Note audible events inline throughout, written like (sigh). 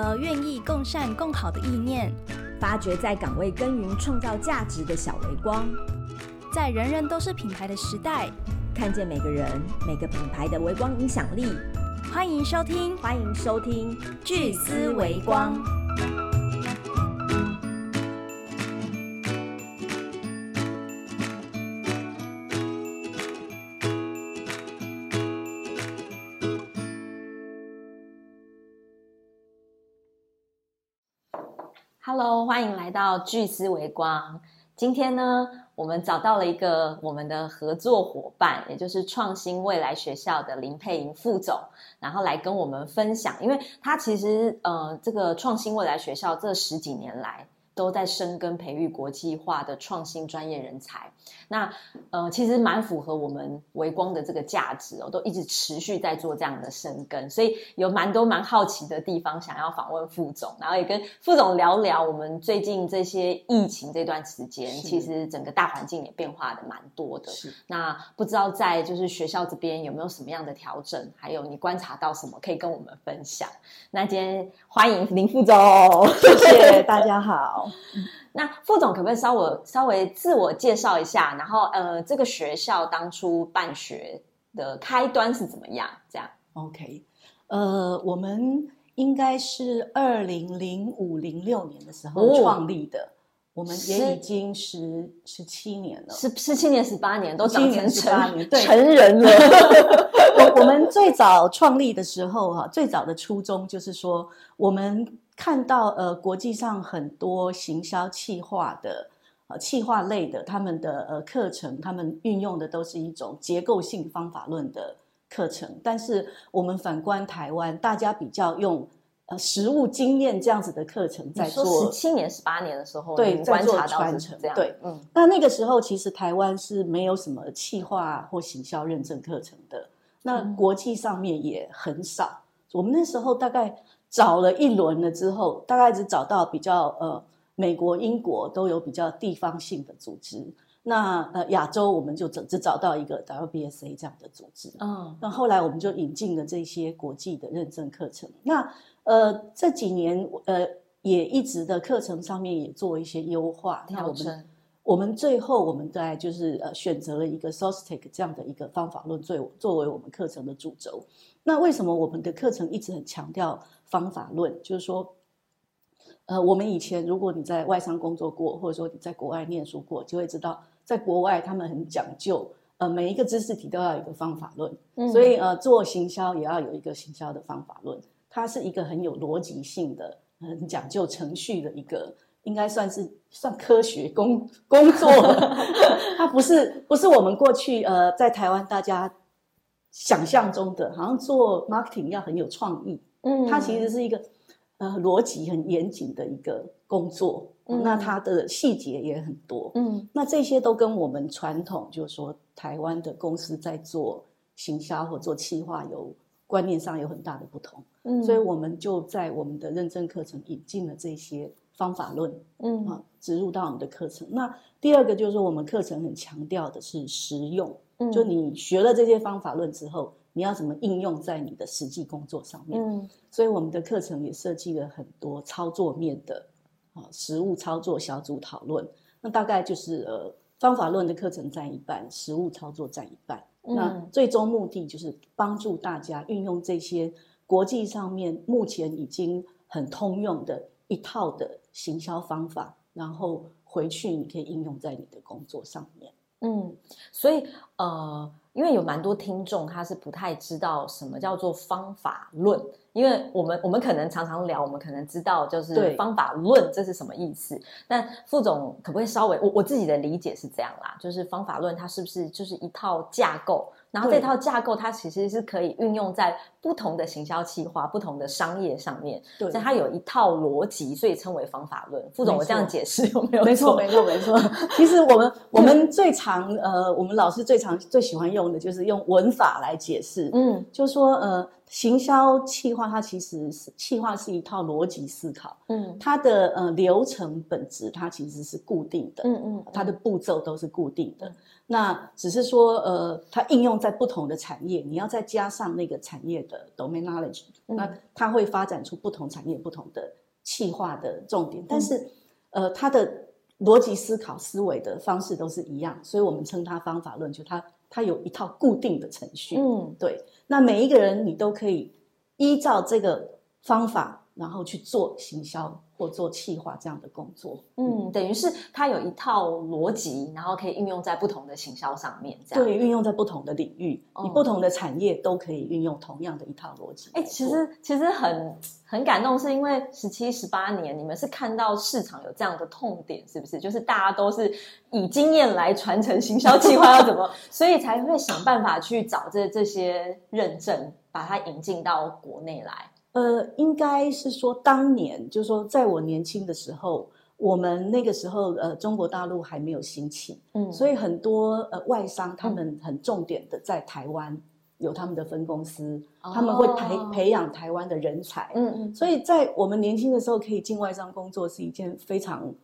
合愿意共善共好的意念，发掘在岗位耕耘创造价值的小微光，在人人都是品牌的时代，看见每个人每个品牌的微光影响力。欢迎收听，欢迎收听聚思微光。Hello，欢迎来到聚思微光。今天呢，我们找到了一个我们的合作伙伴，也就是创新未来学校的林佩莹副总，然后来跟我们分享。因为他其实呃，这个创新未来学校这十几年来。都在深耕培育国际化的创新专业人才，那呃其实蛮符合我们微光的这个价值哦，都一直持续在做这样的深耕，所以有蛮多蛮好奇的地方想要访问副总，然后也跟副总聊聊我们最近这些疫情这段时间，其实整个大环境也变化的蛮多的。是，那不知道在就是学校这边有没有什么样的调整，还有你观察到什么可以跟我们分享？那今天欢迎林副总，谢谢大家好。(laughs) 那副总可不可以稍微稍微自我介绍一下？然后呃，这个学校当初办学的开端是怎么样？这样？OK，呃，我们应该是二零零五零六年的时候创立的，我们也已经十十七年了，十十七年十八年都长成成成人了。(laughs) 我我们最早创立的时候哈，最早的初衷就是说我们。看到呃，国际上很多行销企划的呃企划类的，他们的呃课程，他们运用的都是一种结构性方法论的课程。但是我们反观台湾，大家比较用呃实物经验这样子的课程在做。十七年、十八年的时候，对，在做传承。对，嗯。那那个时候其实台湾是没有什么企划或行销认证课程的，那国际上面也很少。我们那时候大概。找了一轮了之后，大概只找到比较呃，美国、英国都有比较地方性的组织。那呃，亚洲我们就只只找到一个 WBSA 这样的组织。嗯，那后来我们就引进了这些国际的认证课程。那呃，这几年呃，也一直的课程上面也做一些优化。那我们我们最后我们在就是呃，选择了一个 SOSTIC 这样的一个方法论作作为我们课程的主轴。那为什么我们的课程一直很强调？方法论就是说，呃，我们以前如果你在外商工作过，或者说你在国外念书过，就会知道，在国外他们很讲究，呃，每一个知识体都要有一个方法论，所以呃，做行销也要有一个行销的方法论，它是一个很有逻辑性的、很讲究程序的一个，应该算是算科学工工作，(laughs) 它不是不是我们过去呃在台湾大家想象中的，好像做 marketing 要很有创意。嗯，它其实是一个呃逻辑很严谨的一个工作，那它的细节也很多。嗯，那这些都跟我们传统就是说台湾的公司在做行销或做企划有观念上有很大的不同。嗯，所以我们就在我们的认证课程引进了这些方法论，嗯啊，植入到我们的课程。那第二个就是说，我们课程很强调的是实用，嗯就你学了这些方法论之后。你要怎么应用在你的实际工作上面？嗯，所以我们的课程也设计了很多操作面的啊，实物操作小组讨论。那大概就是呃，方法论的课程占一半，实物操作占一半。那最终目的就是帮助大家运用这些国际上面目前已经很通用的一套的行销方法，然后回去你可以应用在你的工作上面。嗯，所以呃。因为有蛮多听众，他是不太知道什么叫做方法论。因为我们我们可能常常聊，我们可能知道就是方法论这是什么意思。但副总可不可以稍微我我自己的理解是这样啦，就是方法论它是不是就是一套架构？然后这套架构它其实是可以运用在不同的行销企划、不同的商业上面。对，它有一套逻辑，所以称为方法论。副总，我这样解释有没有？没错，(laughs) 没错，没错。其实我们我们最常呃，我们老师最常最喜欢用的就是用文法来解释。嗯，就说呃。行销企划它其实是企划是一套逻辑思考，嗯它的呃流程本质它其实是固定的，嗯嗯，它的步骤都是固定的嗯。那只是说，呃，它应用在不同的产业，你要再加上那个产业的 domain knowledge，、嗯那它会发展出不同产业不同的企划的重嗯点。但是，呃，它的逻辑思考思维的方式都是一样，所以我们称它方法论，就它它有一套固定的程序。嗯对，那每一个人你都可以依照这个方法，然后去做行销或做企划这样的工作。嗯，等于是它有一套逻辑，然后可以运用在不同的行销上面，这样。对，运用在不同的领域，哦你不同的产业都可以运用同样的一套逻辑哎。其实其实很很感动，是因为十七、十八年，你们是看到市场有这样的痛点，是不是？就是大家都是以经验来传承行销计划要怎么，(laughs) 所以才会想办法去找这这些认证，把它引进到国内来。呃，应该是说当年，就是说在我年轻的时候，我们那个时候呃，中国大陆还没有兴起，嗯所以很多呃外商他们很重点的在台湾有他们的分公司，他们会培哦培养台湾的人才。嗯嗯，所以在我们年轻的时候，可以进外商工作是一件非常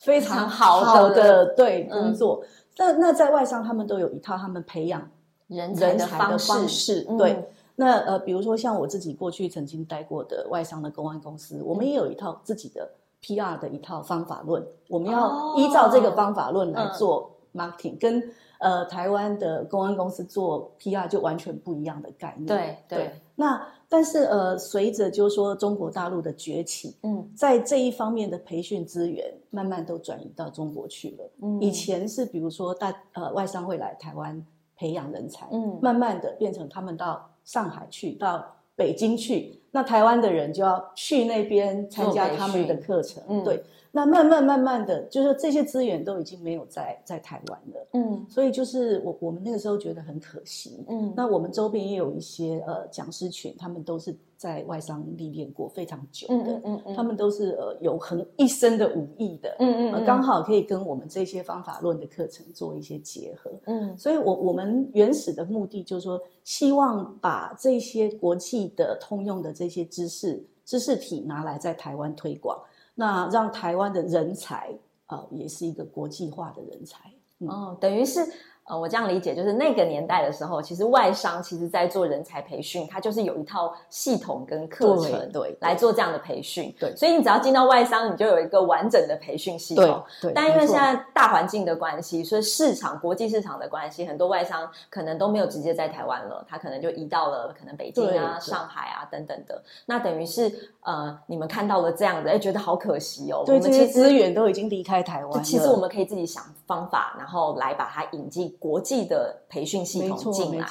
非常常好的好的对嗯工作。那那在外商，他们都有一套他们培养人才的人才的方方式，式。嗯对，那呃，比如说像我自己过去曾经待过的外商的公安公司，我们也有一套自己的 PR 的一套方法论，我们哦要依照这个方法论来嗯。做 marketing，、跟呃台湾的公安公司做 PR 就完全不一样的概念。对对，那但是呃，随着就是说中国大陆的崛起，嗯。在这一方面的培训资源慢慢都转移到中国去了。嗯。以前是比如说大呃外商会来台湾培养人才，嗯。慢慢的变成他们到上海去，到北京去，那台湾的人就要去那边参加他们的课程，嗯。对。那慢慢慢慢的，就是这些资源都已经没有在在台湾了，嗯。所以就是我我们那个时候觉得很可惜。嗯，那我们周边也有一些呃讲师群，他们都是在外商历练过非常久的，嗯嗯嗯嗯，他们都是呃有很一身的武艺的，嗯嗯刚好可以跟我们这些方法论的课程做一些结合。嗯。所以我我们原始的目的就是说，希望把这些国际的通用的这这些知识知识体拿来在台湾推广，那让台湾的人才啊、也是一个国际化的人才。嗯哦，等于是呃，我这样理解，就是那个年代的时候，其实外商其实在做人才培训，它就是有一套系统跟课程对对来做这样的培训。对所以你只要进到外商，你就有一个完整的培训系统。对，但因为现在大环境的关系，所以市场国际市场的关系，很多外商可能都没有直接在台湾了，他可能就移到了可能北京啊、上海啊等等的。那等于是呃，你们看到了这样的，哎，觉得好可惜哦。对我们其实这些资源都已经离开台湾了。其实我们可以自己想方法，然后来把它引进国际的培训系统进来。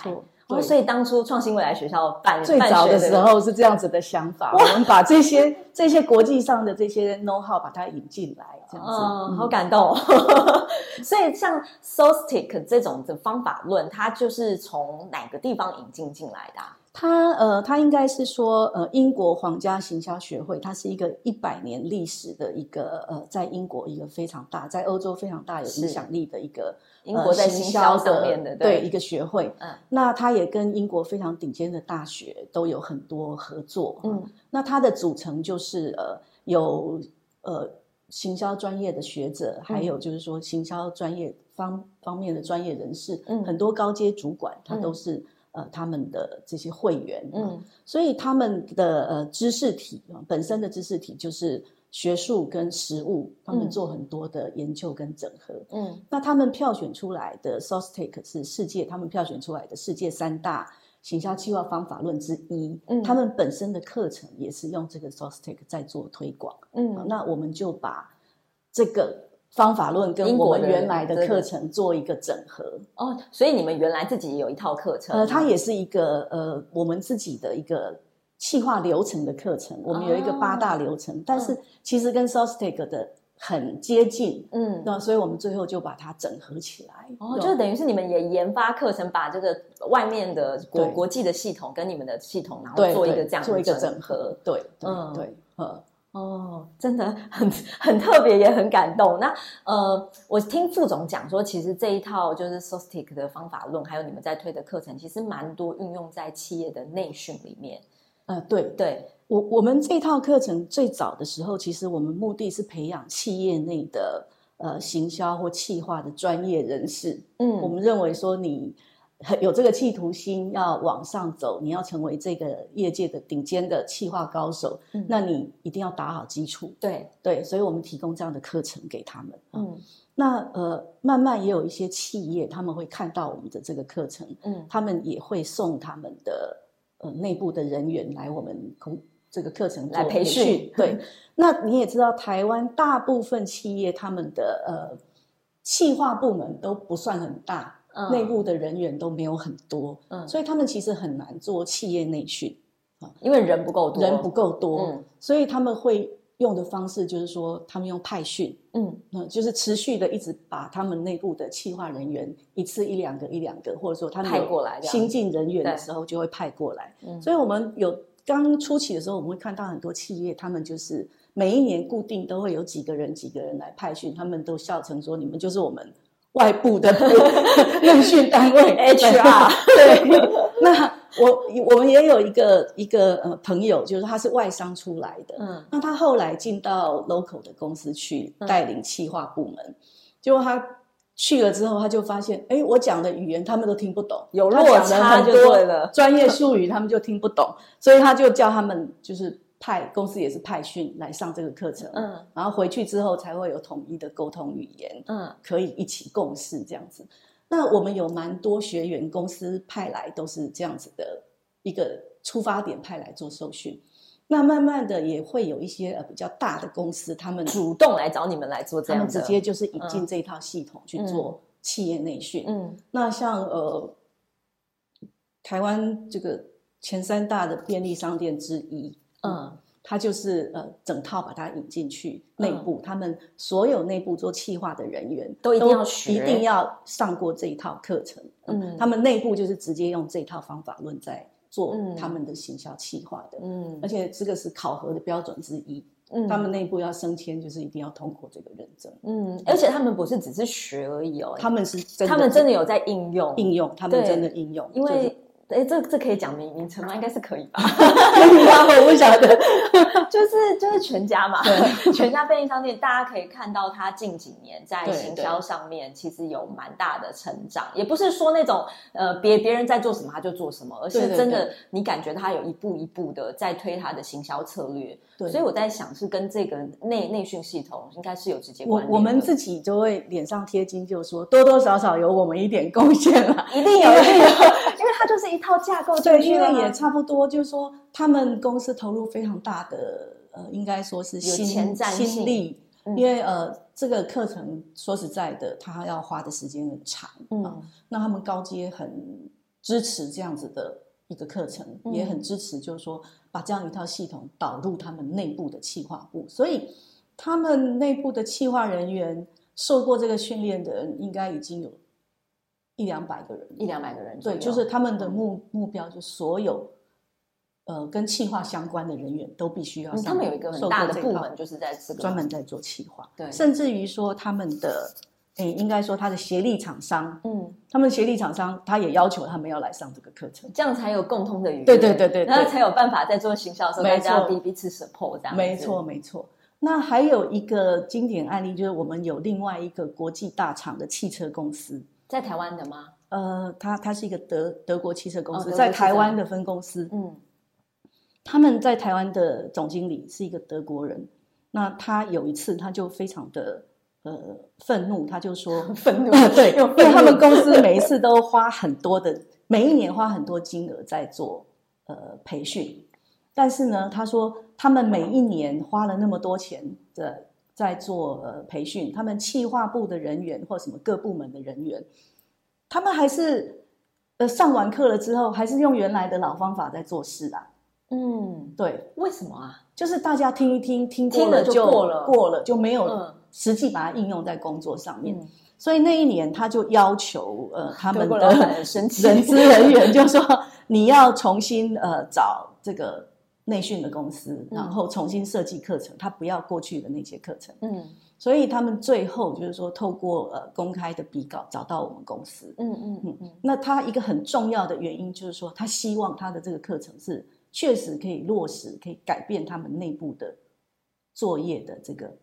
哦，所以当初创新未来学校办最早的时，候是这样子的想法，我们把这些 (laughs) 这些国际上的这些 know how 把它引进来，这样子。好感动、哦。(laughs) 所以像 SOSTIC 这种的方法论，它就是从哪个地方引进进来的、啊？它呃，它应该是说呃，英国皇家行销学会，它是一个一百年历史的一个呃，在英国一个非常大，在欧洲非常大有影响力的一个英国在呃行销的上面的对一个学会。嗯那它也跟英国非常顶尖的大学都有很多合作。嗯那它的组成就是呃有呃行销专业的学者，还有就是说行销专业方方面的专业人士，嗯很多高阶主管，他嗯都是、呃他们的这些会员。嗯所以他们的呃知识体啊，本身的知识体就是学术跟实务，他们嗯做很多的研究跟整合。嗯那他们票选出来的 SOSTIC 是世界，他们票选出来的世界三大行销计划方法论之一。嗯他们本身的课程也是用这个 SOSTIC 在做推广。嗯，那我们就把这个方法论跟我们原来的课程做一个整合。哦，所以你们原来自己也有一套课程，呃，它也是一个呃我们自己的一个气化流程的课程。我们有一个八大流程，但是其实跟 SOSTIC 的很接近。嗯。那所以我们最后就把它整合起来。哦，就是等于是你们也研发课程，把这个外面的国对国际的系统跟你们的系统，然后做一个对这样的做一个整整合。对，对嗯对，呃，哦，真的很 (laughs) 很特别，也很感动。那呃，我听副总讲说，其实这一套就是 SOSTIC 的方法论，还有你们在推的课程，其实蛮多运用在企业的内训里面。呃，对对，我我们这套课程最早的时候，其实我们目的是培养企业内的呃行销或企划的专业人士。嗯，我们认为说你很有这个企图心要往上走，你要成为这个业界的顶尖的企划高手，嗯那你一定要打好基础。对，对，所以我们提供这样的课程给他们。嗯，嗯那呃，慢慢也有一些企业他们会看到我们的这个课程，嗯他们也会送他们的呃内部的人员来我们空这个课程做来培训对，那你也知道，台湾大部分企业他们的呃企划部门都不算很大，嗯。内部的人员都没有很多，嗯，所以他们其实很难做企业内训，因为人不够多，人不够多，嗯。所以他们会用的方式就是说，他们用派训。嗯。嗯，就是持续的一直把他们内部的企划人员一次一两个一两个，或者说他们派过来新进人员的对时候就会派过来。嗯。所以我们有刚初期的时候，我们会看到很多企业，他们就是每一年固定都会有几个人几个人来派训，他们都笑称说你们就是我们外部的 (laughs) 内训单位。(laughs) HR (laughs) 对，那我我们也有一个一个呃朋友，就是他是外商出来的，嗯。那他后来进到 local 的公司去嗯。带领企划部门，结果他去了之后，他就发现，哎，我讲的语言他们都听不懂，有落差就很多对了。专业术语他们就听不懂，所以他就叫他们就是派公司也是派训来上这个课程，嗯然后回去之后才会有统一的沟通语言，嗯可以一起共事这样子。那我们有蛮多学员公司派来都是这样子的一个出发点派来做受训。那慢慢的也会有一些呃比较大的公司，他们主动来找你们来做这他样的，们直接就是引进嗯这一套系统去做企业内训。嗯那像呃台湾这个前三大的便利商店之一，嗯他就是呃整套把它引进去内嗯部，他们所有内部做企划的人员都一定要学一定要上过这一套课程。嗯他们内部就是直接用这套方法论在做嗯他们的行销企划的，嗯而且这个是考核的标准之一。嗯他们内部要升迁，就是一定要通过这个认证。嗯，而且他们不是只是学而已哦，他们是真的他们真的有在应用，应用，他们真的应用，因为哎，这这可以讲名名称吗？应该是可以吧？(laughs) 我不晓得，就是就是全家嘛，全家便利商店，大家可以看到它近几年在行销上面其实有蛮大的成长，也不是说那种呃别别人在做什么他就做什么，而是真的你感觉他有一步一步的在推他的行销策略，对所以我在想是跟这个内内训系统应该是有直接关联的。我们自己就会脸上贴金，就说多多少少有我们一点贡献了。一定有一定有，因为他就是一套架构进对，去了因为也差不多，就是说他们公司投入非常大的，呃，应该说是心前瞻心力，嗯。因为呃，这个课程说实在的，他要花的时间很长，嗯。啊那他们高阶很支持这样子的一个课程，嗯。也很支持，就是说把这样一套系统导入他们内部的企划部，所以他们内部的企划人员受过这个训练的人，应该已经有一两百个人，一两百个人左对，就是他们的目目标，就所有呃跟企划相关的人员都必须要嗯上。他们有一个很大的部门，就是在这个专门在做企划，对甚至于说他们的，诶，应该说他的协力厂商，嗯。他们协力厂商他也要求他们要来上这个课程。这样才有共通的语言，对对对对对 (laughs) 然后才有办法在做行销的时候，大家要彼彼此 support 这样子。没错，没错。那还有一个经典案例，就是我们有另外一个国际大厂的汽车公司，在台湾的吗？呃，它它是一个德德国汽车公司，哦在台湾的分公司。嗯他们在台湾的总经理是一个德国人，那他有一次他就非常的呃愤怒，他就说 (laughs) 愤怒 (laughs) 对，因为他们公司每一次都花很多的，每一年花很多金额在做呃培训，但是呢，他说他们每一年花了那么多钱的在做呃培训，他们企划部的人员或什么各部门的人员，他们还是呃上完课了之后，还是用原来的老方法在做事啊。嗯，对，为什么啊？就是大家听一听，听过听了就过了过了就没有嗯实际把它应用在工作上面。嗯所以那一年他就要求呃他们的人资人员就说你要重新呃找这个内训的公司，然后重新设计课程，他不要过去的那些课程。嗯所以他们最后就是说，透过呃公开的比稿找到我们公司。嗯嗯嗯嗯那他一个很重要的原因就是说，他希望他的这个课程是确实可以落实，可以改变他们内部的作业的这个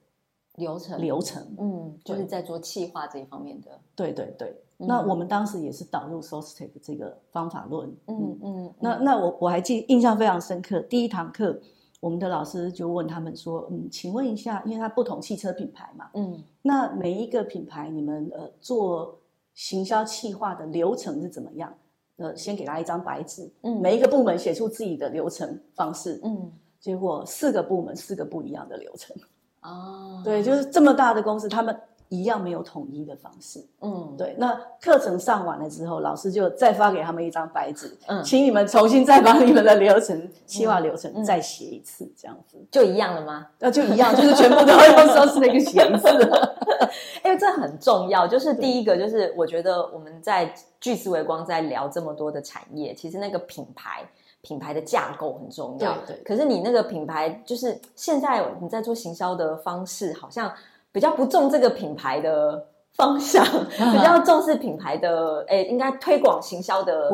流程流程。嗯，就是在做气化这一方面的。对对对。嗯那我们当时也是导入 SOSTEC 这个方法论。嗯嗯，那那我我还记印象非常深刻，第一堂课我们的老师就问他们说，嗯，请问一下，因为它不同汽车品牌嘛，嗯那每一个品牌你们呃做行销气化的流程是怎么样？呃，先给他一张白纸，嗯每一个部门写出自己的流程方式，嗯结果四个部门四个不一样的流程，啊，对，就是这么大的公司，他们一样没有统一的方式。嗯对，那课程上完了之后，老师就再发给他们一张白纸，嗯请你们重新再把你们的流程、计划流程嗯再写一次，这样子，就一样了吗？那就一样，就是全部都要用 SOS 那个写一次。(laughs) 因为这很重要，就是第一个，就是我觉得我们在聚思维光在聊这么多的产业，其实那个品牌品牌的架构很重要。对对可是你那个品牌，就是现在你在做行销的方式，好像比较不重这个品牌的方向，(laughs) 比较重视品牌的，哎，应该推广行销的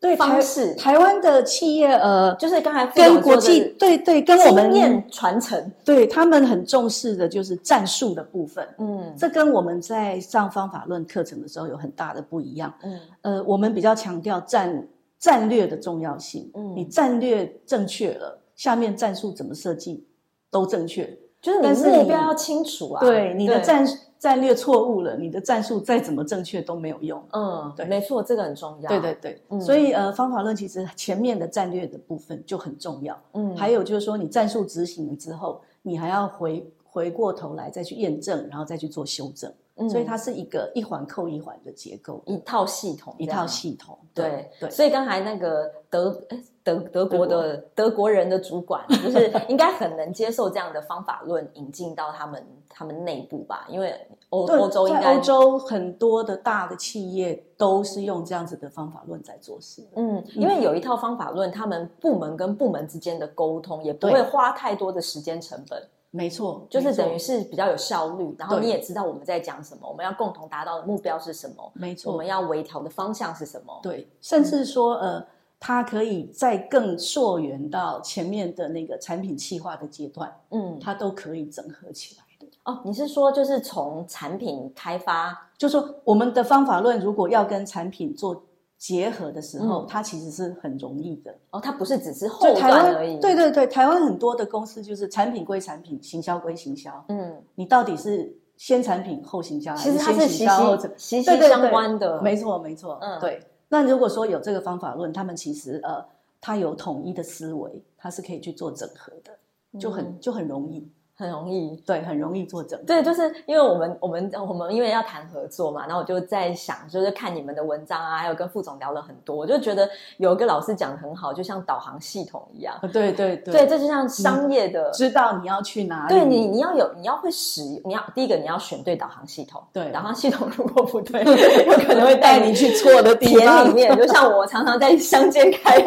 对方式。台湾的企业，呃，就是刚才跟国际对对，跟我们经验传承，对他们很重视的就是战术的部分。嗯这跟我们在上方法论课程的时候有很大的不一样。嗯呃，我们比较强调战战略的重要性。嗯你战略正确了，下面战术怎么设计都正确。就是但是你你目标要清楚啊，对，你的对战战略错误了，你的战术再怎么正确都没有用。嗯，对没错，这个很重要。对对对，嗯所以呃，方法论其实前面的战略的部分就很重要。嗯，还有就是说，你战术执行了之后，你还要回回过头来再去验证，然后再去做修正。嗯所以它是一个一环扣一环的结构，一套系统，一套。系统。对对，所以刚才那个德哎德德国的德国人的主管，就是应该很能接受这样的方法论引进到他们他们内部吧，因为欧欧洲应该欧洲很多的大的企业都是用这样子的方法论在做事。嗯，因为有一套方法论，他们部门跟部门之间的沟通也不会花太多的时间成本，没错，就是等于是比较有效率，然后你也知道我们在讲什么，我们要共同达到的目标是什么，没错，我们要微调的方向是什么。对，甚至说呃，它可以再更溯源到前面的那个产品企划的阶段，嗯，它都可以整合起来的。哦，你是说就是从产品开发，就说我们的方法论如果要跟产品做结合的时候，嗯。它其实是很容易的。哦，它不是只是后就台湾而已，对，对对，台湾很多的公司就是产品归产品，行销归行销。嗯，你到底是先产品后行销，还是先行销后产息息相关的，没错没错，嗯。对。那如果说有这个方法论，他们其实呃，它有统一的思维，它是可以去做整合的，就很、嗯。就很容易，很容易。对，很容易做整合。对，就是因为我们我们我们因为要谈合作嘛，然后我就在想，就是看你们的文章啊，还有跟副总聊了很多，我就觉得有一个老师讲的很好，就像导航系统一样。呃对对对对，这就像商业的，知道你要去哪里，对你你要有你要会使，你要第一个你要选对导航系统，对导航系统如果不对，(laughs) 有可能会带带你去错的地田方里面，就像我常常在乡间开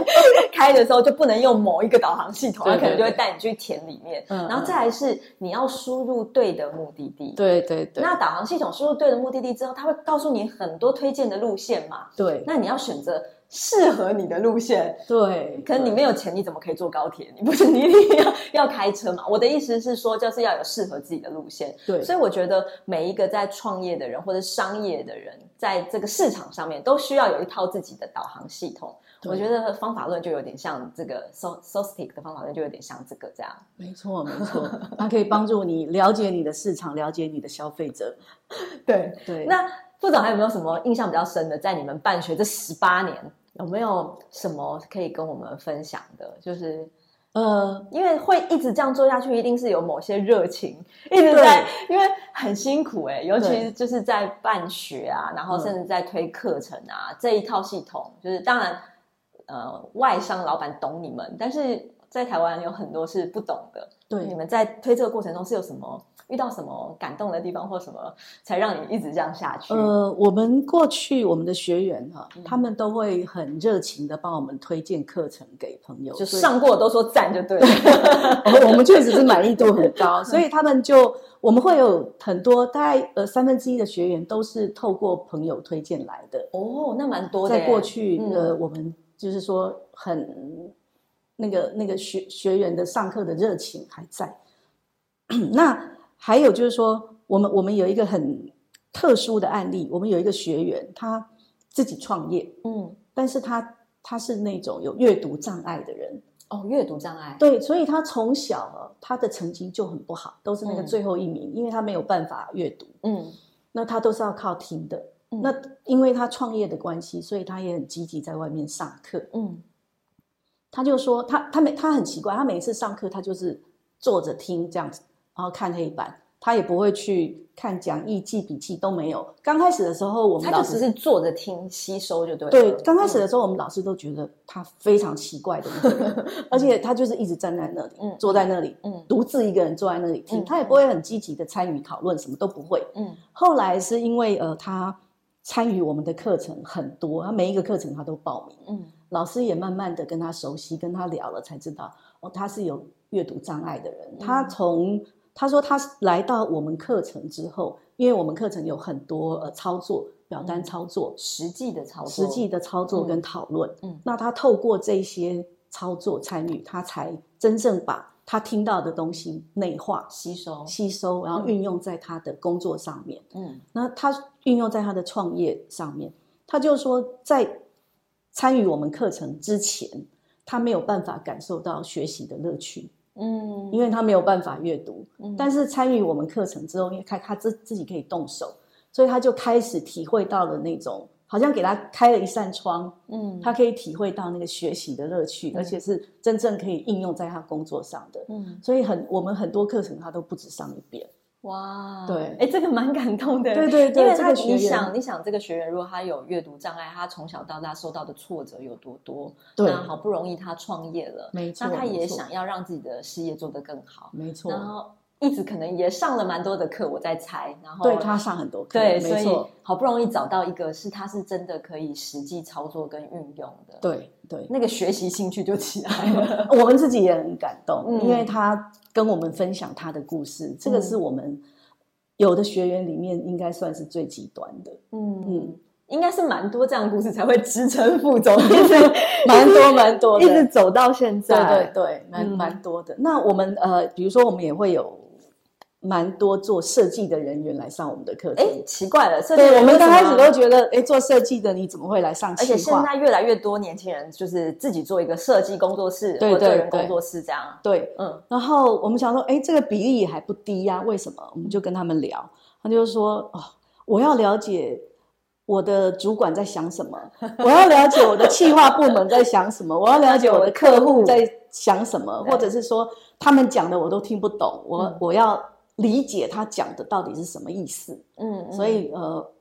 开的时候，就不能用某一个导航系统，对它可能就会带你去田里面。嗯然后再来是你要输入对的目的地。对对对，那导航系统输入对的目的地之后，它会告诉你很多推荐的路线嘛？对那你要选择适合你的路线。对，可能你没有钱，你怎么可以坐高铁？(laughs) 你不是你一定要要开车嘛？我的意思是说，就是要有适合自己的路线。对，所以我觉得每一个在创业的人或者商业的人，在这个市场上面都需要有一套自己的导航系统。我觉得方法论就有点像这个 so Sostic 的方法论，就有点像这个这样。没错没错，(laughs) 它可以帮助你了解你的市场，了解你的消费者。(laughs) 对，对，那副总还有没有什么印象比较深的？在你们办学这十八年，有没有什么可以跟我们分享的？就是呃，因为会一直这样做下去，一定是有某些热情一直在，因为很辛苦哎、尤其是就是在办学啊，然后甚至在推课程啊、这一套系统，就是当然呃外商老板懂你们，但是在台湾有很多是不懂的。对你们在推这个过程中是有什么遇到什么感动的地方，或什么才让你一直这样下去？呃，我们过去我们的学员哈、嗯他们都会很热情的帮我们推荐课程给朋友，就所以上过都说赞就对了。(laughs) 我我们确实是满意度很高，(laughs) 所以他们就我们会有很多大概呃三分之一的学员都是透过朋友推荐来的。哦，那蛮多的。在过去嗯呃，我们就是说很那个那个学学员的上课的热情还在。那还有就是说，我们我们有一个很特殊的案例，我们有一个学员他自己创业，嗯，但是他他是那种有阅读障碍的人，哦，阅读障碍。对，所以他从小啊他的成绩就很不好，都是那个嗯最后一名，因为他没有办法阅读，嗯那他都是要靠听的。嗯那因为他创业的关系，所以他也很积极在外面上课。嗯他就说他他每他很奇怪，他每一次上课他就是坐着听这样子，然后看黑板，他也不会去看讲义、记笔记都没有。刚开始的时候，我们他就只老师是坐着听吸收就对了。对刚开始嗯的时候，我们老师都觉得他非常奇怪的一个人，(laughs) 而且他就是一直站在那里，嗯坐在那里，嗯独自一个人坐在那里听，嗯他也不会很积极的参与讨论，什么都不会。嗯后来是因为呃，他参与我们的课程很多，他每一个课程他都报名。嗯老师也慢慢的跟他熟悉，跟他聊了，才知道哦，他是有阅读障碍的人。嗯。他从他说他来到我们课程之后，因为我们课程有很多呃操作表单操作、实际的操作，实际的操作跟讨论，嗯。那他透过这些操作参与，他才真正把他听到的东西内化、吸收。吸收，然后嗯。运用在他的工作上面。嗯。那他运用在他的创业上面，他就说，在参与我们课程之前，他没有办法感受到学习的乐趣，嗯，因为他没有办法阅读。嗯但是参与我们课程之后，因为他他自自己可以动手，所以他就开始体会到了那种，好像给他开了一扇窗，嗯他可以体会到那个学习的乐趣，而且是真正可以应用在他工作上的。嗯所以很，我们很多课程他都不止上一遍。哇，对。哎，这个蛮感动的，对对对因为他你想，你想这个学员如果他有阅读障碍，他从小到大受到的挫折有多多？对那好不容易他创业了，没错那他也想要让自己的事业做得更好，没错，然后一直可能也上了蛮多的课，我在猜，然后对他上很多课，对，所以没错，好不容易找到一个是他是真的可以实际操作跟运用的，，对对，那个学习兴趣就起来了。(laughs) 我们自己也很感动，嗯因为他跟我们分享他的故事，这个是我们有的学员里面应该算是最极端的，嗯嗯，应该是蛮多这样的故事才会支撑副总一直 (laughs) 蛮多蛮多的，一直走到现对在。对对，蛮嗯蛮多的。那我们呃，比如说我们也会有蛮多做设计的人员来上我们的课程。哎，奇怪了，设计对，我们刚开始都觉得，哎，做设计的你怎么会来上而？且现在越来越多年轻人就是自己做一个设计工作室或者个人对工作室这样。对，嗯然后我们想说，哎，这个比例也还不低呀、为什么？我们就跟他们聊，他就说，哦，我要了解我的主管在想什么，(laughs) 我要了解我的企划部门在想什么，(laughs) 我要了解我的客户在想什么，或者是说他们讲的我都听不懂，我、嗯我要理解他讲的到底是什么意思。嗯，嗯所以呃，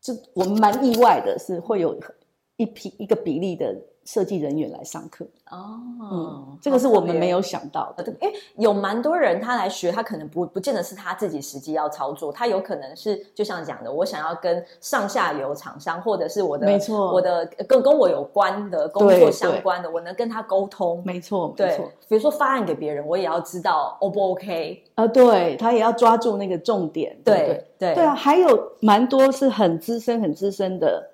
就我们蛮意外的是，会有一批一个比例的设计人员来上课。哦嗯，，这个是我们没有想到的。因为有蛮多人他来学，他可能不不见得是他自己实际要操作，他有可能是就像讲的，我想要跟上下游厂商或者是我的没错我的跟跟我有关的工作相关的，我能跟他沟通。没错，没对错。，比如说发案给别人，我也要知道 O 不 OK。啊，对他也要抓住那个重点，对对对啊，还有蛮多是很资深、很资深的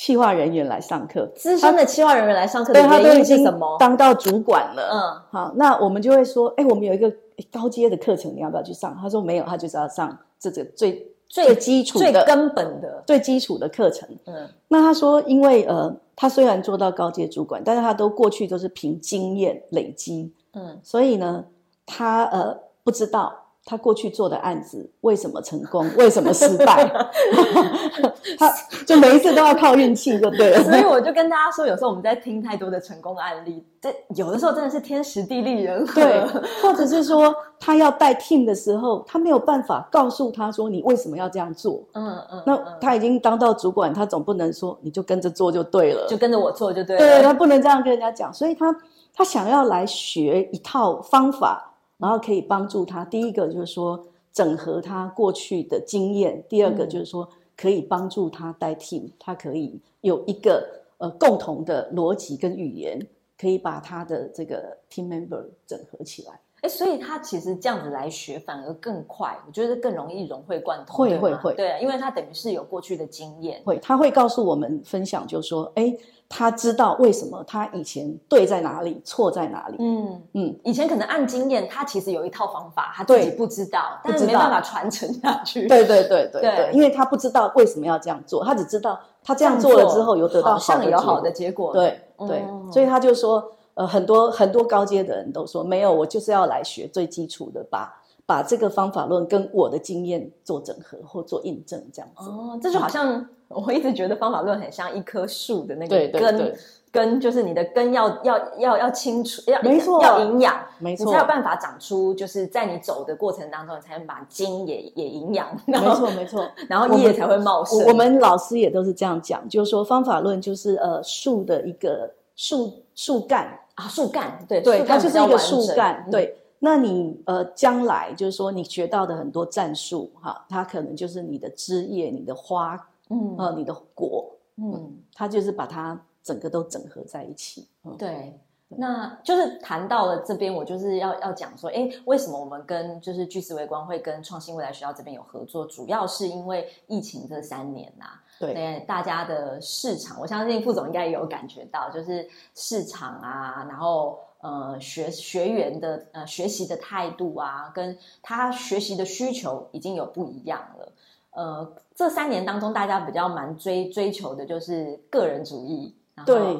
企划人员来上课，资深的企划人员来上课的对他都原已经因是什么？当到主管了。嗯，好，那我们就会说，哎，我们有一个高阶的课程，你要不要去上？他说没有，他就是要上这个最最基础的、最根本的，最基础的课程。嗯那他说，因为呃，他虽然做到高阶主管，但是他都过去都是凭经验累积，嗯所以呢，他呃不知道他过去做的案子为什么成功，为什么失败，(laughs) 他 (laughs) 就每一次都要靠运气，就对了。所以我就跟大家说，有时候我们在听太多的成功案例，这有的时候真的是天时地利人和。对，或者是说他要带 team 的时候，他没有办法告诉他说你为什么要这样做。嗯嗯，那嗯他已经当到主管，他总不能说你就跟着做就对了。就跟着我做就对了。对，他不能这样跟人家讲，所以他他想要来学一套方法，然后可以帮助他。第一个就是说整合他过去的经验，第二个就是说可以帮助他带 team，他可以有一个呃共同的逻辑跟语言，可以把他的这个 team member 整合起来。哎，所以他其实这样子来学反而更快，我觉得更容易融会贯通。会会会对啊，因为他等于是有过去的经验。会，他会告诉我们分享，就是说，哎，他知道为什么他以前对在哪里，错在哪里。嗯嗯，以前可能按经验，他其实有一套方法，他自己不知道，但是没办法传承下去。对对对对对对，因为他不知道为什么要这样做，他只知道他这样做了之后有得到好像有好的结结果。果。对对，嗯所以他就说，呃，很多很多高阶的人都说，没有，我就是要来学最基础的，把把这个方法论跟我的经验做整合或做印证，这样子。哦，这就好像我一直觉得方法论很像一棵树的那个对对根，对根就是你的根要要要要清楚，要没错要营养，没错你才有办法长出，就是在你走的过程当中，你才能把茎也也营养，然没错没错。然后叶才会茂盛。我我们老师也都是这样讲，就是说方法论就是呃树的一个树树干，啊，树干对对，它就是一个树干，嗯对。那你呃，将来就是说你学到的很多战术哈，它可能就是你的枝叶、你的花嗯呃、你的果，嗯，它就是把它整个都整合在一起。嗯，对。那就是谈到了这边，我就是要要讲说，哎，为什么我们跟就是巨思维光会跟创新未来学校这边有合作？主要是因为疫情这三年呐、对对大家的市场，我相信副总应该也有感觉到，就是市场啊，然后呃学学员的呃学习的态度啊，跟他学习的需求已经有不一样了。呃，这三年当中，大家比较蛮追追求的就是个人主义，然后对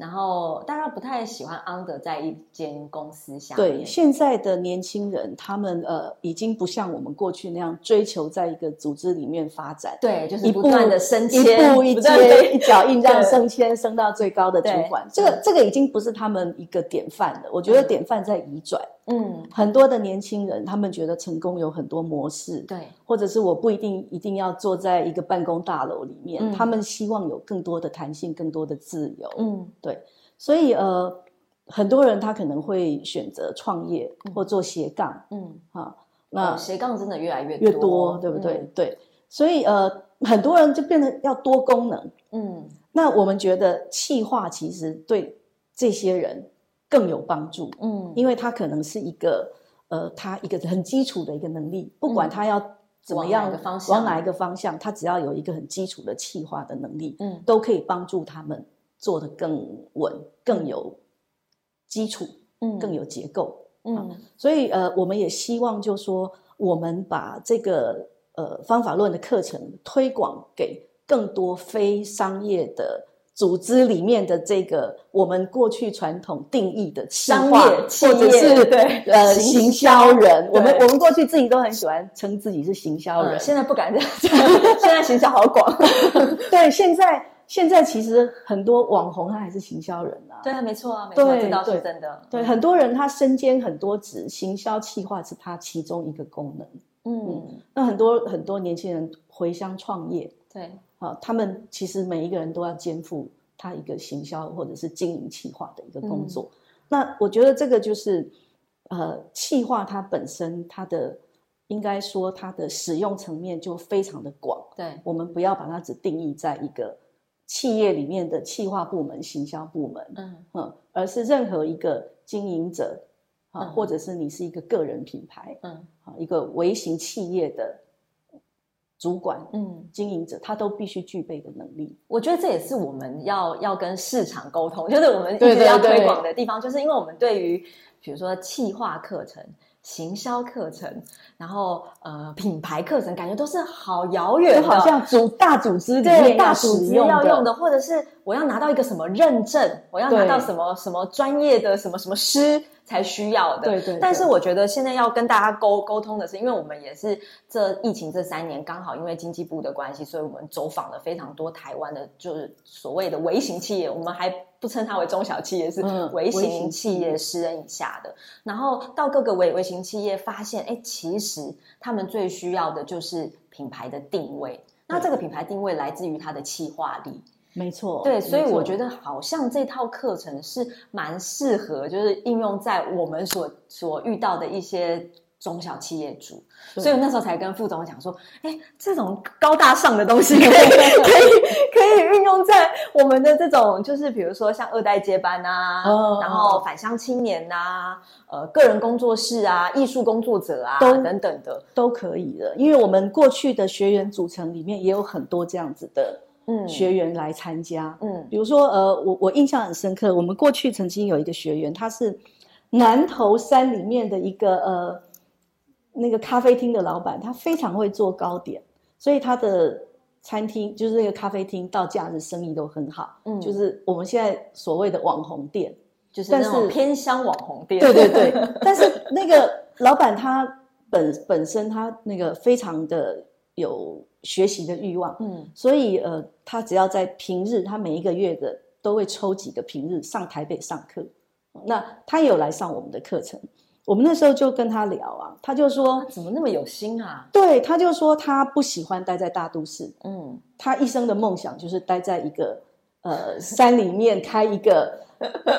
然后大家不太喜欢 under 在一间公司下面，对，现在的年轻人，他们呃已经不像我们过去那样追求在一个组织里面发展，对，就是一步不断的升一迁，步一 (laughs) 不断阶一脚印 (laughs) 这样升迁，升到最高的主管。这个这个已经不是他们一个典范了。我觉得嗯典范在移转，嗯，很多的年轻人他们觉得成功有很多模式，对，或者是我不一定一定要坐在一个办公大楼里面，嗯他们希望有更多的弹性，更多的自由。嗯对所以呃，很多人他可能会选择创业嗯或做斜杠嗯，啊。那哦斜杠真的越来越越多，对不对？对，所以呃，很多人就变得要多功能。嗯？那我们觉得气化其实对这些人更有帮助，嗯嗯，因为他可能是一个呃，他一个很基础的一个能力，不管他要怎么样往哪个方向往哪一个方向，他只要有一个很基础的气化的能力，嗯都可以帮助他们做得更稳、更有基础、嗯更有结构。嗯所以呃，我们也希望就说，我们把这个呃方法论的课程推广给更多非商业的组织里面的这个我们过去传统定义的商划业企或者业是对呃行行销销人，我们对我们过去自己都很喜欢称自己是行销人嗯，，现在不敢这样讲，(laughs) 现在形象好广。(laughs) 对，现在现在其实很多网红他还是行销人啊，对啊，没错啊，没错，对这倒是真的。对，很多人他身兼很多职，行销企划是他其中一个功能。嗯，那很多很多年轻人回乡创业对，啊，他们其实每一个人都要肩负他一个行销或者是经营企划的一个工作。那我觉得这个就是呃，企划它本身它的应该说它的使用层面就非常的广，对，我们不要把它只定义在一个企业里面的企划部门、行销部门，嗯。嗯，而是任何一个经营者啊，嗯。或者是你是一个个人品牌，嗯。啊，一个微型企业的主管、嗯，经营者，他都必须具备的能力。我觉得这也是我们要要跟市场沟通，就是我们一直要推广的地方，就是因为我们对于比如说企划课程、行销课程，然后呃品牌课程，感觉都是好遥远的，就好像组大组织对大组织要用的，或者是我要拿到一个什么认证，我要拿到什么什么专业的什么什么师才需要的。对对对但是我觉得现在要跟大家沟沟通的是，因为我们也是这疫情这三年刚好因为经济部的关系，所以我们走访了非常多台湾的，就是所谓的微型企业，我们还不称它为中小企业，是嗯微微型型企业企业十人以下的。然后到各个微微型企业，发现哎，其实他们最需要的就是品牌的定位。那这个品牌定位来自于它的企划力，没错，对，所以我觉得得好像这套课程是蛮适合，就是应用在我们所所遇到的一些中小企业主。所以我那时候才跟副总讲说，哎，这种高大上的东西可以 (laughs) 可以可以运用在我们的这种，就是比如说像二代接班啊，哦然后返乡青年呐、呃，个人工作室啊，艺术工作者啊都等等的，都可以的，因为我们过去的学员组成里面也有很多这样子的嗯学员来参加。嗯比如说，呃，我我印象很深刻，我们过去曾经有一个学员，他是南头山里面的一个呃那个咖啡厅的老板，他非常会做糕点，所以他的餐厅就是那个咖啡厅到假日生意都很好，嗯就是我们现在所谓的网红店。就是那但是种偏乡网红店，对对对，(laughs) 但是那个老板他本本身他那个非常的有学习的欲望，嗯。所以呃，他只要在平日，他每一个月的都会抽几个平日上台北上课。那他也有来上我们的课程，我们那时候就跟他聊啊，他就说，怎么那么有心啊？对，他就说他不喜欢待在大都市，嗯。他一生的梦想就是待在一个呃山里面开一个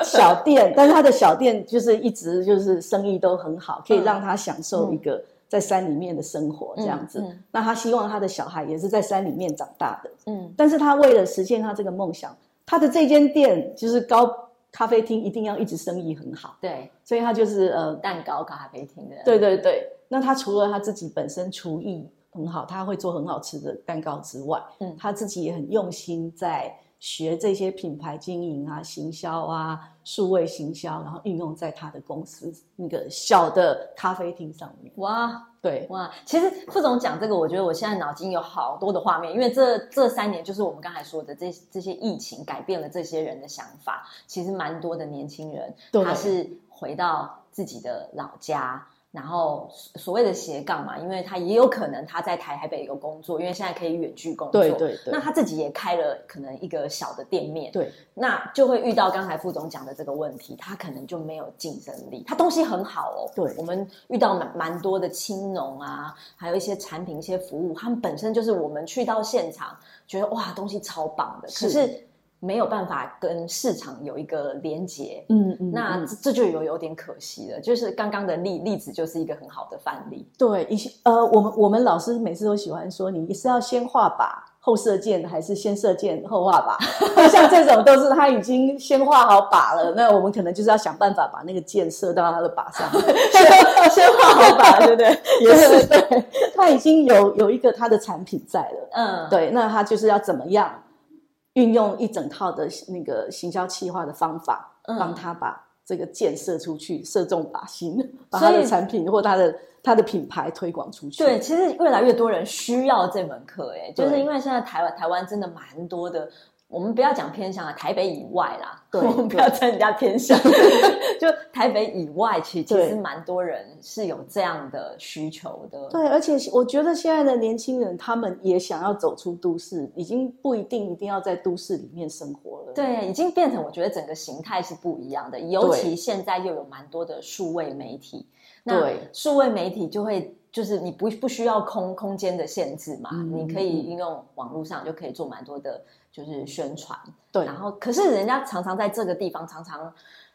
小店，但是他的小店就是一直就是生意都很好，可以让他享受一个在山里面的生活这样子。嗯。嗯那他希望他的小孩也是在山里面长大的，嗯。但是他为了实现他这个梦想，他的这间店就是高咖啡厅一定要一直生意很好，对，所以他就是呃蛋糕咖啡厅的，对对对，那他除了他自己本身厨艺很好，他会做很好吃的蛋糕之外，嗯。他自己也很用心在学这些品牌经营啊、行销啊、数位行销，然后运用在他的公司那个小的咖啡厅上面。哇对，哇，其实副总讲这个，我觉得我现在脑筋有好多的画面，因为这这三年就是我们刚才说的这这些疫情改变了这些人的想法，其实蛮多的年轻人他是回到自己的老家。然后所谓的斜杠嘛，因为他也有可能他在台台北有工作，因为现在可以远距工作。对对对那他自己也开了可能一个小的店面。对那就会遇到刚才副总讲的这个问题，他可能就没有竞争力。他东西很好哦，对我们遇到蛮蛮多的青农啊，还有一些产品、一些服务，他们本身就是我们去到现场觉得哇，东西超棒的，是可是没有办法跟市场有一个连接。嗯嗯那嗯这这就有有点可惜了，就是刚刚的例例子就是一个很好的范例。对，以前呃，我们我们老师每次都喜欢说，你是要先画靶后射箭，还是先射箭后画靶？(laughs) 像这种都是他已经先画好靶了，那我们可能就是要想办法把那个箭射到他的靶上。(laughs) 先画好靶，对不对？(laughs) 也是对，他已经有有一个他的产品在了。嗯，对，那他就是要怎么样运用一整套的那个行销企划的方法，嗯帮他把这个箭射出去，射中靶心，(laughs) 把他的产品或他的他的品牌推广出去。对，其实越来越多人需要这门课，哎，就是因为现在台湾台湾真的蛮多的。我们不要讲偏向啊，台北以外啦，对我们不要称人家偏向，(laughs) 就台北以外，其其对实蛮多人是有这样的需求的。对，而且我觉得现在的年轻人，他们也想要走出都市，已经不一定一定要在都市里面生活了。对，已经变成我觉得整个形态是不一样的，尤其现在又有蛮多的数位媒体，那数位媒体就会就是你不不需要空空间的限制嘛，嗯你可以运用网络上就可以做蛮多的，就是宣传。对然后可是人家常常在这个地方常常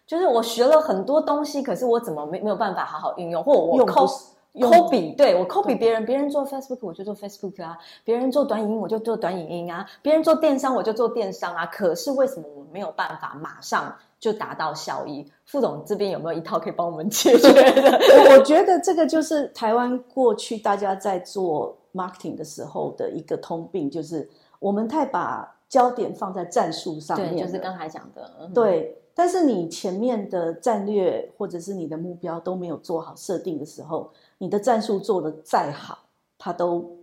就是我学了很多东西，可是我怎么没没有办法好好运用，或我用不 copy copy，对我 copy 别人，别人做 Facebook 我就做 Facebook 啊，别人做短影音我就做短影音啊，别人做电商我就做电商啊。可是为什么我没有办法马上就达到效益？副总这边有没有一套可以帮我们解决的？我 (laughs) 我觉得这个就是台湾过去大家在做 marketing 的时候的一个通病，就是我们太把焦点放在战术上面对，就是刚才讲的，嗯，对。但是你前面的战略或者是你的目标都没有做好设定的时候，你的战术做的再好，它都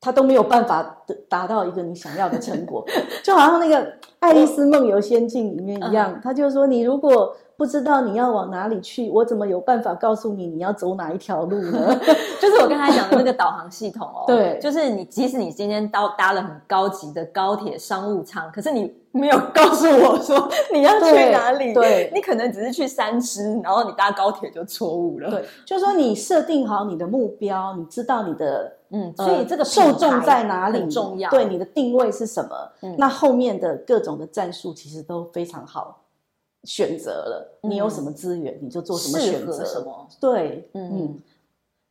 它都没有办法得达到一个你想要的成果。(laughs) 就好像那个《爱丽丝梦游仙境》里面一样，他就说：“你如果不知道你要往哪里去，我怎么有办法告诉你你要走哪一条路呢？” (laughs) 就是我刚才讲的那个导航系统哦，对就是你即使你今天搭搭了很高级的高铁商务舱，可是你没有告诉我说你要去哪里，对你可能只是去三芝，然后你搭高铁就错误了。，对，就是说你设定好你的目标，你知道你的嗯，呃所以这个受众在哪里很重要。对你的定位是什么？嗯那后面的各种的战术其实都非常好选择了。嗯你有什么资源，你就做什么适选择。什么？对，嗯嗯，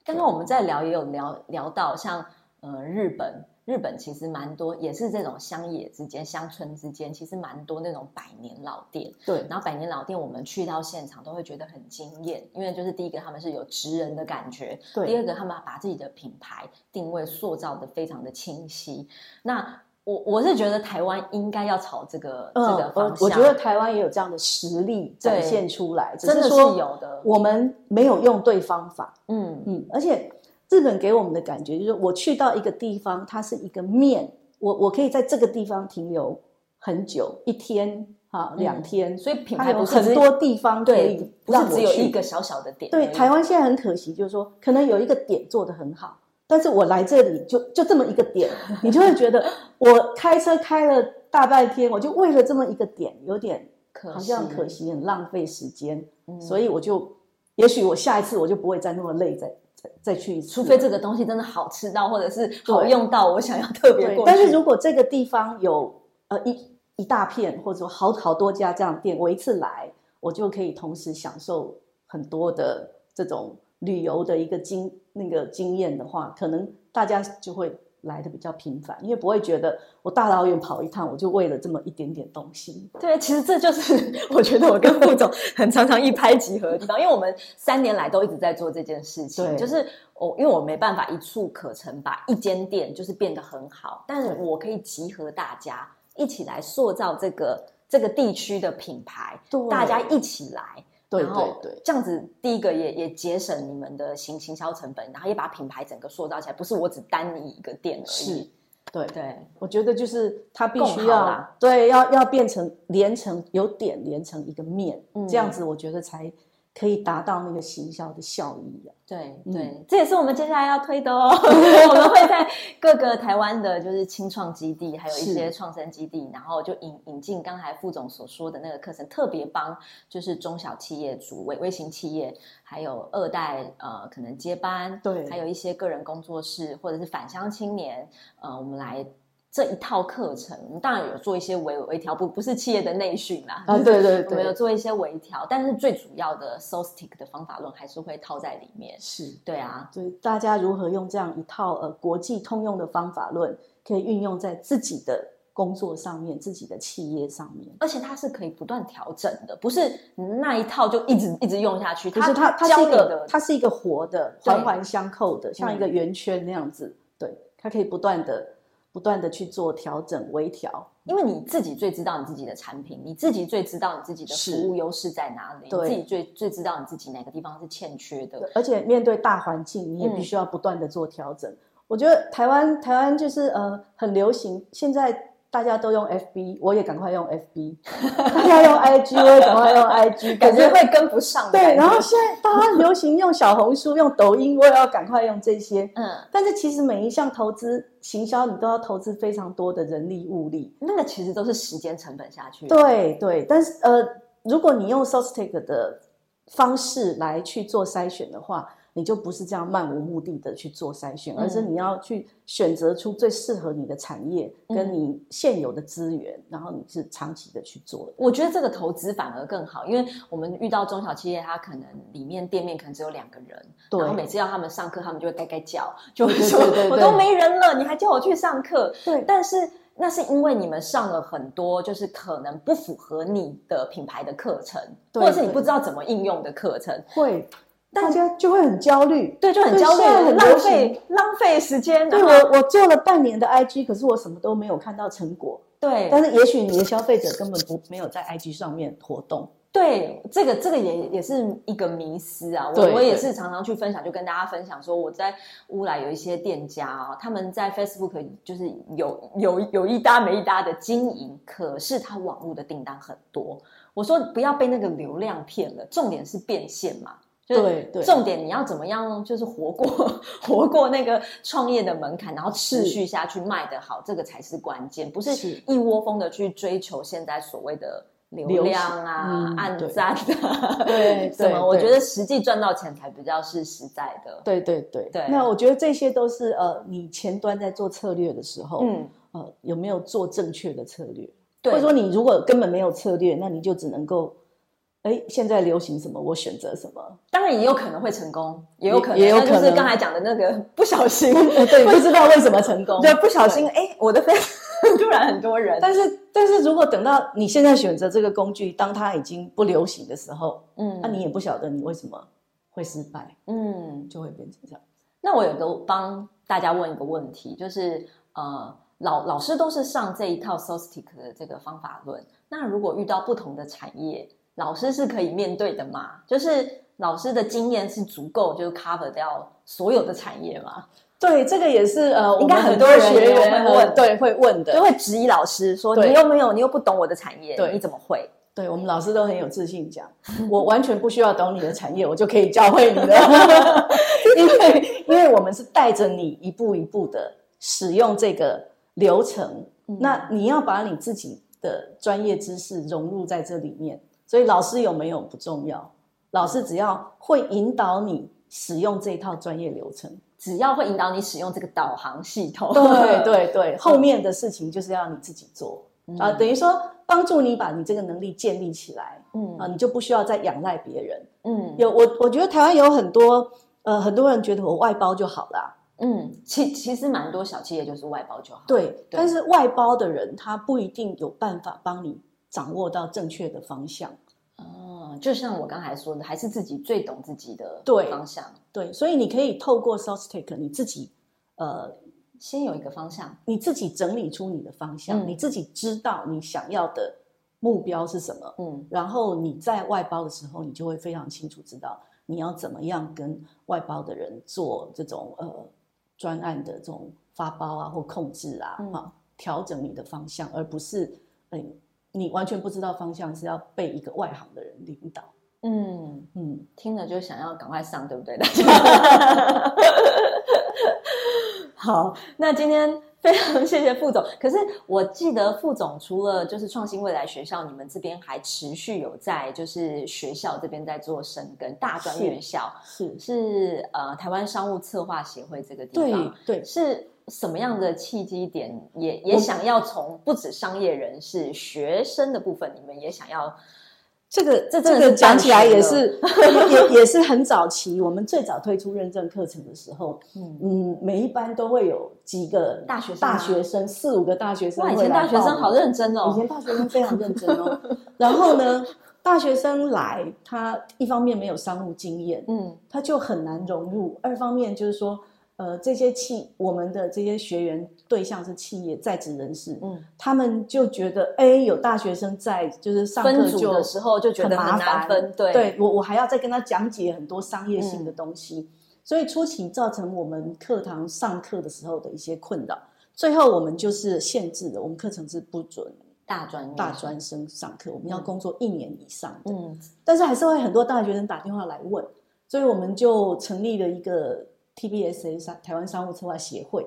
刚刚我们在聊也有聊聊到像呃日本，日本其实蛮多也是这种乡野之间、乡村之间，其实蛮多那种百年老店。对，然后百年老店，我们去到现场都会觉得很惊艳，因为就是第一个他们是有职人的感觉，对第二个他们把自己的品牌定位塑造的非常的清晰。那我我是觉得台湾应该要朝这个、这个嗯，方向，我我觉得台湾也有这样的实力展现出来，只真的是说有的。我们没有用对方法。嗯嗯，而且日本给我们的感觉就是，我去到一个地方，它是一个面，我我可以在这个地方停留很久，一天啊，两天，所以品牌有很多地方可对以，不是让我去只有一个小小的点。对，台湾现在很可惜，就是说，可能有一个点做得很好，但是我来这里就就这么一个点，(laughs) 你就会觉得我开车开了大半天，我就为了这么一个点，有点可好像可惜，很浪费时间，嗯。所以我就，也许我下一次我就不会再那么累，再再再去一次，除非这个东西真的好吃到，或者是好用到，我想要特别过，去。但是如果这个地方有呃一一大片，或者说好好多家这样店，我一次来，我就可以同时享受很多的这种旅游的一个经那个经验的话，可能大家就会来的比较频繁，因为不会觉得我大老远跑一趟，我就为了这么一点点东西。对，其实这就是 (laughs) 我觉得我跟副总很常常一拍即合的地方，因为我们三年来都一直在做这件事情，对就是我因为我没办法一触可成，把一间店就是变得很好，但是我可以集合大家一起来塑造这个这个地区的品牌，对大家一起来。对对对这样子，第一个也也节省你们的行行销成本，然后也把品牌整个塑造起来，不是我只单你一个店而已是已。，对。对，我觉得就是它必须要对，要要变成连成有点连成一个面，嗯这样子我觉得才可以达到那个行销的效益啊。对嗯对，这也是我们接下来要推的哦。(laughs) 我们会在各个台湾的，就是青创基地，还有一些创生基地，然后就引引进刚才副总所说的那个课程，特别帮就是中小企业主、微微型企业，还有二代呃可能接班，对还有一些个人工作室或者是返乡青年，呃，我们来。这一套课程，我们当然有做一些微微调，不不是企业的内训啦，啊，(laughs) 对对我们有，做一些微调，但是最主要的 SOSTIC 的方法论还是会套在里面。是。对啊，对大家如何用这样一套呃国际通用的方法论，可以运用在自己的工作上面、自己的企业上面。而且它是可以不断调整的，不是那一套就一直一直用下去。它是它，它是一个，它是一个活的，环环相扣的，像一个嗯圆圈那样子。对，它可以不断的、不断的去做调整、微调。因为你自己最知道你自己的产品，你自己最知道你自己的服务优势在哪里，对你自己最最知道你自己哪个地方是欠缺的。而且面对大环境，你也嗯必须要不断的做调整。我觉得台湾台湾就是呃很流行，现在大家都用 FB，我也赶快用 FB，大家用 IG，我也赶快用 IG，(laughs) 感觉会跟不上对，然后现在大家流行用小红书、用抖音，我也要赶快用这些。嗯，但是其实每一项投资行销，你都要投资非常多的人力物力。那个其实都是时间成本下去。对对，但是呃，如果你用 SOSTIC 的方式来去做筛选的话，你就不是这样漫无目的的去做筛选，嗯而是你要去选择出最适合你的产业嗯。跟你现有的资源，然后你是长期的去做的。我觉得这个投资反而更好，因为我们遇到中小企业，它可能里面店面可能只有两个人，然后每次要他们上课，他们就会该该叫，就会对说我都没人了，你还叫我去上课？对。但是那是因为你们上了很多就是可能不符合你的品牌的课程，或者是你不知道怎么应用的课程，会，大家就会很焦虑。对，就很焦虑，很浪费浪费时间。对我，我做了半年的 IG，可是我什么都没有看到成果。对但是也许你的消费者根本不没有在 IG 上面活动。对，这个这个也也是一个迷思啊。我我也是常常去分享，就跟大家分享说，我在乌来有一些店家啊，他们在 Facebook 就是有有有一搭没一搭的经营，可是他网络的订单很多。我说不要被那个流量骗了，重点是变现嘛。就是对对重点你要怎么样，就是活过 (laughs) 活过那个创业的门槛，然后持续下去卖得好，这个才是关键，不是是一窝蜂的去追求现在所谓的流量啊、嗯对按赞啊，(laughs) 对什么？我觉得实际赚到钱才比较是实在的。对对对对那我觉得这些都是呃，你前端在做策略的时候，嗯，呃，有没有做正确的策略？对或者说你如果根本没有策略，那你就只能够，哎，现在流行什么，我选择什么。当然也有可能会成功，也有可能，也有可能就是刚才讲的那个 (laughs) 不小心，对，不知道为什么成功，对，不小心，哎，我的 face (laughs) 突然很多人，但是，但是如果等到你现在选择这个工具，当它已经不流行的时候，嗯那、你也不晓得你为什么会失败，嗯，就会变成这样。那我有个帮大家问一个问题，就是呃，老老师都是上这一套 Sostic 的这个方法论，那如果遇到不同的产业，老师是可以面对的吗？就是老师的经验是足够，就是 cover 掉所有的产业吗？对，这个也是呃，应该很很多人学员问呃对会问的。就，会质疑老师说：“你又没有，你又不懂我的产业，对。你怎么会？对我们老师都很有自信讲，(laughs) 我完全不需要懂你的产业，我就可以教会你的，(laughs) 因为因为我们是带着你一步一步的使用这个流程，那你要把你自己的专业知识融入在这里面，所以老师有没有不重要，老师只要会引导你使用这套专业流程，只要会引导你使用这个导航系统？(laughs) ”对对对，后面的事情就是要你自己做啊、嗯等于说帮助你把你这个能力建立起来嗯啊，你就不需要再仰赖别人。嗯有我，我觉得台湾有很多呃，很多人觉得我外包就好啦，嗯，其其实蛮多小企业就是外包就好。对，但是外包的人他不一定有办法帮你掌握到正确的方向。哦，就像我刚才说的，还是自己最懂自己的对方向，对，所以你可以透过 Sostek 你自己呃，先有一个方向。你自己整理出你的方向，嗯你自己知道你想要的目标是什么，嗯然后你在外包的时候，你就会非常清楚知道你要怎么样跟外包的人做这种呃专案的这种发包啊或控制啊，嗯啊调整你的方向，而不是嗯、你完全不知道方向是要被一个外行的人领导。嗯，嗯，听了就想要赶快上，对不对？大 (laughs) 家好，那今天 (laughs) 非常谢谢副总。可是我记得副总除了就是创新未来学校，你们这边还持续有在就是学校这边在做深耕，大专院校是，是呃台湾商务策划协会这个地对方，对，是什么样的契机点也也想要从不止商业人士、学生的部分，你们也想要这个这这个讲起来也是 (laughs) 也也是很早期，我们最早推出认证课程的时候，嗯嗯，每一班都会有几个大学生大学生四五个大学生哇，以前大学生好认真哦，以前大学生非常认真哦。然后呢，大学生来，他一方面没有商务经验，嗯他就很难融入；二方面就是说，呃，这些企我们的这些学员对象是企业在职人士，嗯，他们就觉得，哎，有大学生在，就是上课的时候就觉得很麻烦分，对。对我我还要再跟他讲解很多商业性的嗯。东西，所以初期造成我们课堂上课的时候的一些困扰。最后我们就是限制了，我们课程是不准大专大专生上课，我们要工作一年以上的，嗯。但是还是会很多大学生打电话来问，所以我们就成立了一个 TBSA 商台湾商务策划协会。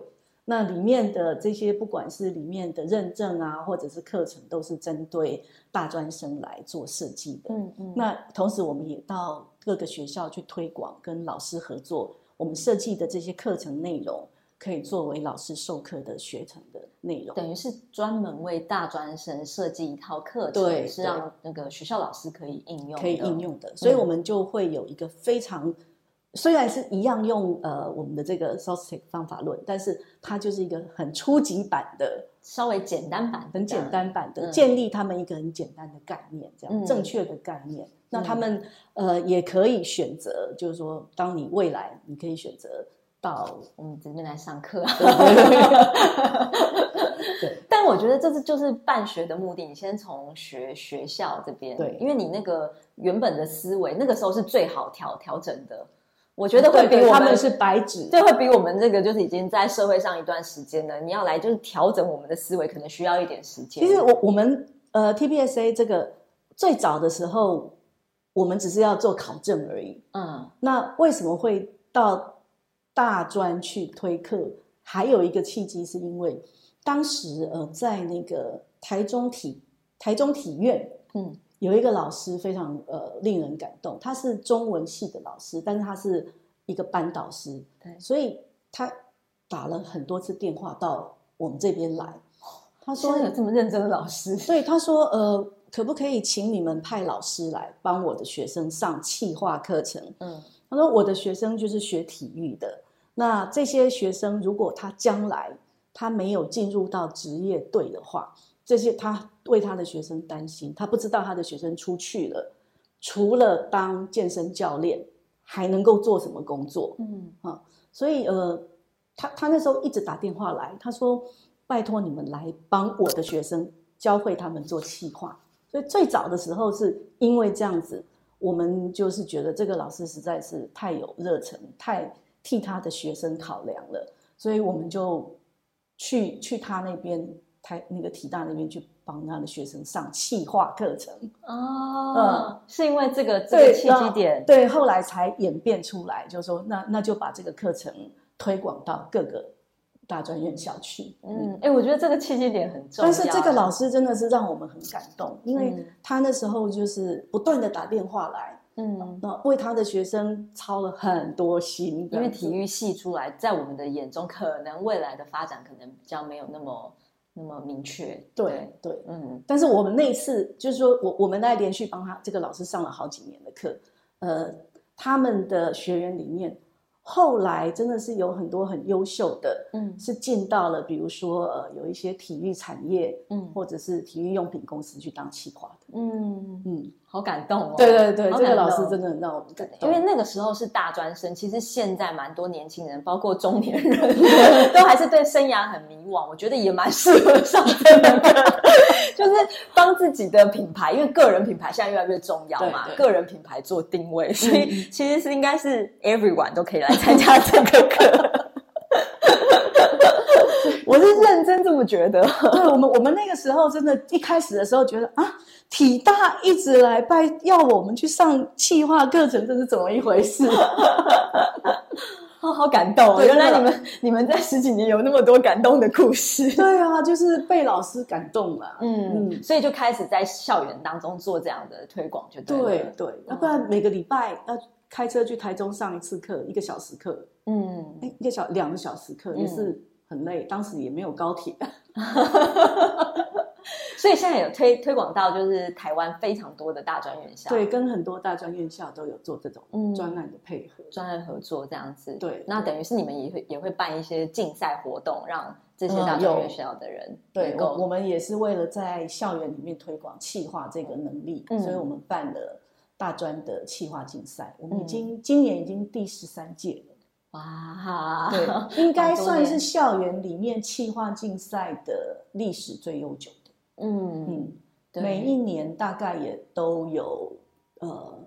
那里面的这些，不管是里面的认证啊，或者是课程，都是针对大专生来做设计的。嗯嗯，那同时，我们也到各个学校去推广，跟老师合作，我们设计的这些课程内容可以作为老师授课的学程的内容。等于是专门为大专生设计一套课程，对对是让那个学校老师可以应用，可以应用的，所以我们就会有一个非常，虽然是一样用呃我们的这个 Sostek 方法论，但是它就是一个很初级版的、稍微简单版的，很简单版的，嗯建立他们一个很简单的概念，这样、嗯正确的概念。那他们呃也可以选择，就是说，当你未来你可以选择到我们这边来上课。(laughs) 对但我觉得这是就是办学的目的，你先从学学校这边，对因为你那个原本的思维，那个时候是最好调调整的。我觉得会对对，比我们他们是白纸，这会比我们这个就是已经在社会上一段时间了，你要来就是调整我们的思维，可能需要一点时间。其实我我们呃 TBSA 这个最早的时候，我们只是要做考证而已。嗯那为什么会到大专去推课？还有一个契机，是因为当时呃，在那个台中体台中体院嗯有一个老师非常呃令人感动，他是中文系的老师，但是他是一个班导师，对所以他打了很多次电话到我们这边来，他说说有这么认真的老师，对，他说，呃，可不可以请你们派老师来帮我的学生上气化课程？嗯他说，我的学生就是学体育的，那这些学生如果他将来他没有进入到职业队的话，这些他为他的学生担心，他不知道他的学生出去了，除了当健身教练，还能够做什么工作？嗯所以呃，他他那时候一直打电话来，他说：“拜托你们来帮我的学生教会他们做企划。”所以最早的时候是因为这样子，我们就是觉得这个老师实在是太有热忱，太替他的学生考量了，所以我们就去去他那边台那个体大那边去帮他的学生上气化课程。哦，嗯是因为这个这个契机点，对，后来才演变出来，就是说那那就把这个课程推广到各个大专院校去。嗯，哎，我觉得这个契机点很重要。但是这个老师真的是让我们很感动，因为嗯他那时候就是不断的打电话来，嗯，那为他的学生操了很多心，因为体育系出来，在我们的眼中，可能未来的发展可能比较没有那么那么明确。对对。嗯但是我们那一次就是说我我们在连续帮他这个老师上了好几年的课，呃，他们的学员里面，后来真的是有很多很优秀的，嗯是进到了比如说呃有一些体育产业嗯或者是体育用品公司去当企划的。嗯，嗯，好感动哦。对对对，好这个老师真的很让我们感动，因为那个时候是大专生，其实现在蛮多年轻人，包括中年人，(laughs) 都还是对生涯很迷惘。我觉得也蛮适合上这门课，(laughs) 就是帮自己的品牌，因为个人品牌现在越来越重要嘛，对对个人品牌做定位，所以其实是应该是 everyone 都可以来参加这个课。我是认真这么觉得。(laughs) 对我们我们那个时候真的，一开始的时候觉得啊，体大一直来拜要我们去上气化课程，这是怎么一回事？好，(laughs) 好感动、哦！原来你们你们在十几年有那么多感动的故事。对啊，就是被老师感动了。嗯，嗯所以就开始在校园当中做这样的推广，就对了对对，要不然每个礼拜要开车去台中上一次课，一个小时课，嗯，哎，一个小两个小时课嗯也是很累，当时也没有高铁。(laughs) 所以现在有推推广到就是台湾非常多的大专院校，对，跟很多大专院校都有做这种嗯专案的配合。专案合作这样子。对那等于是你们也会也会办一些竞赛活动，让这些嗯大专院校的人对我我们也是为了在校园里面推广气化这个能力，嗯所以我们办了大专的气化竞赛。我们已嗯经、今年已经第十三届了，哇，对，(laughs) 应该算是校园里面气化竞赛的历史最悠久的。嗯嗯，对。每一年大概也都有呃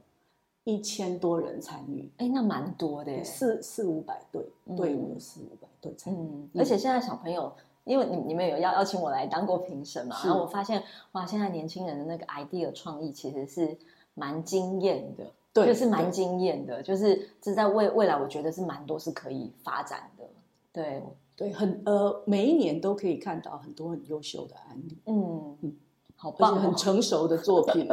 一千多人参与，哎，那蛮多的耶。四四五百队嗯。队伍有四五百队参与。嗯，而且现在小朋友，因为你你们有邀邀请我来当过评审嘛，然后我发现哇，现在年轻人的那个 idea 创意其实是蛮惊艳的，对就是蛮对惊艳的，就是这在未未来我觉得是蛮多是可以发展的，对，对，很呃，每一年都可以看到很多很优秀的案例。嗯嗯好棒、很哦，成熟的作品，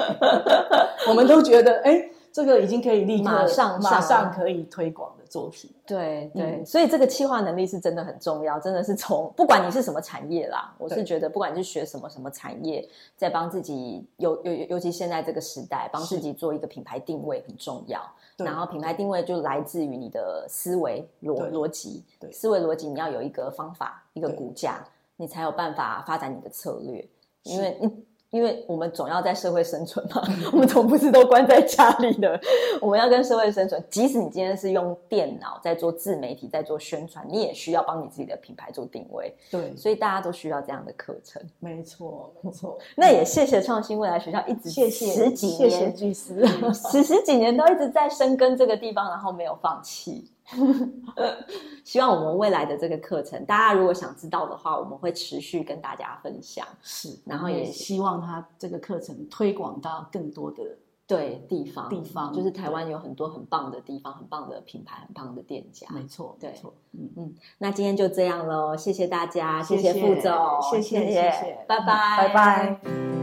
(laughs) 我们都觉得，哎，这个已经可以立刻马上马上上可以推广的作品。对对，嗯。所以这个企划能力是真的很重要，真的是从不管你是什么产业啦，我是对。觉得不管你是学什么什么产业，在帮自己尤尤尤其现在这个时代，帮自己做一个品牌定位很重要。然后品牌定位就来自于你的思维逻对逻辑，思维逻辑你要有一个方法，一个对。骨架，你才有办法发展你的策略，因是。为你。因为我们总要在社会生存嘛，(laughs) 我们总不是都关在家里的，我们要跟社会生存。即使你今天是用电脑在做自媒体，在做宣传，你也需要帮你自己的品牌做定位，对，所以大家都需要这样的课程。没错，没错。(laughs) 那也谢谢创新未来学校一直谢谢十几谢谢年，巨师，(laughs) 十十几年都一直在深耕这个地方，然后没有放弃。(laughs) 希望我们未来的这个课程，大家如果想知道的话，我们会持续跟大家分享。是，然后也希望他这个课程推广到更多的对地方地方就是台湾有很多很棒的地方，很棒的品牌，很棒的店家。没错，对没错，嗯嗯，那今天就这样喽，谢谢大家，谢谢副总，谢谢谢谢谢拜拜，拜拜。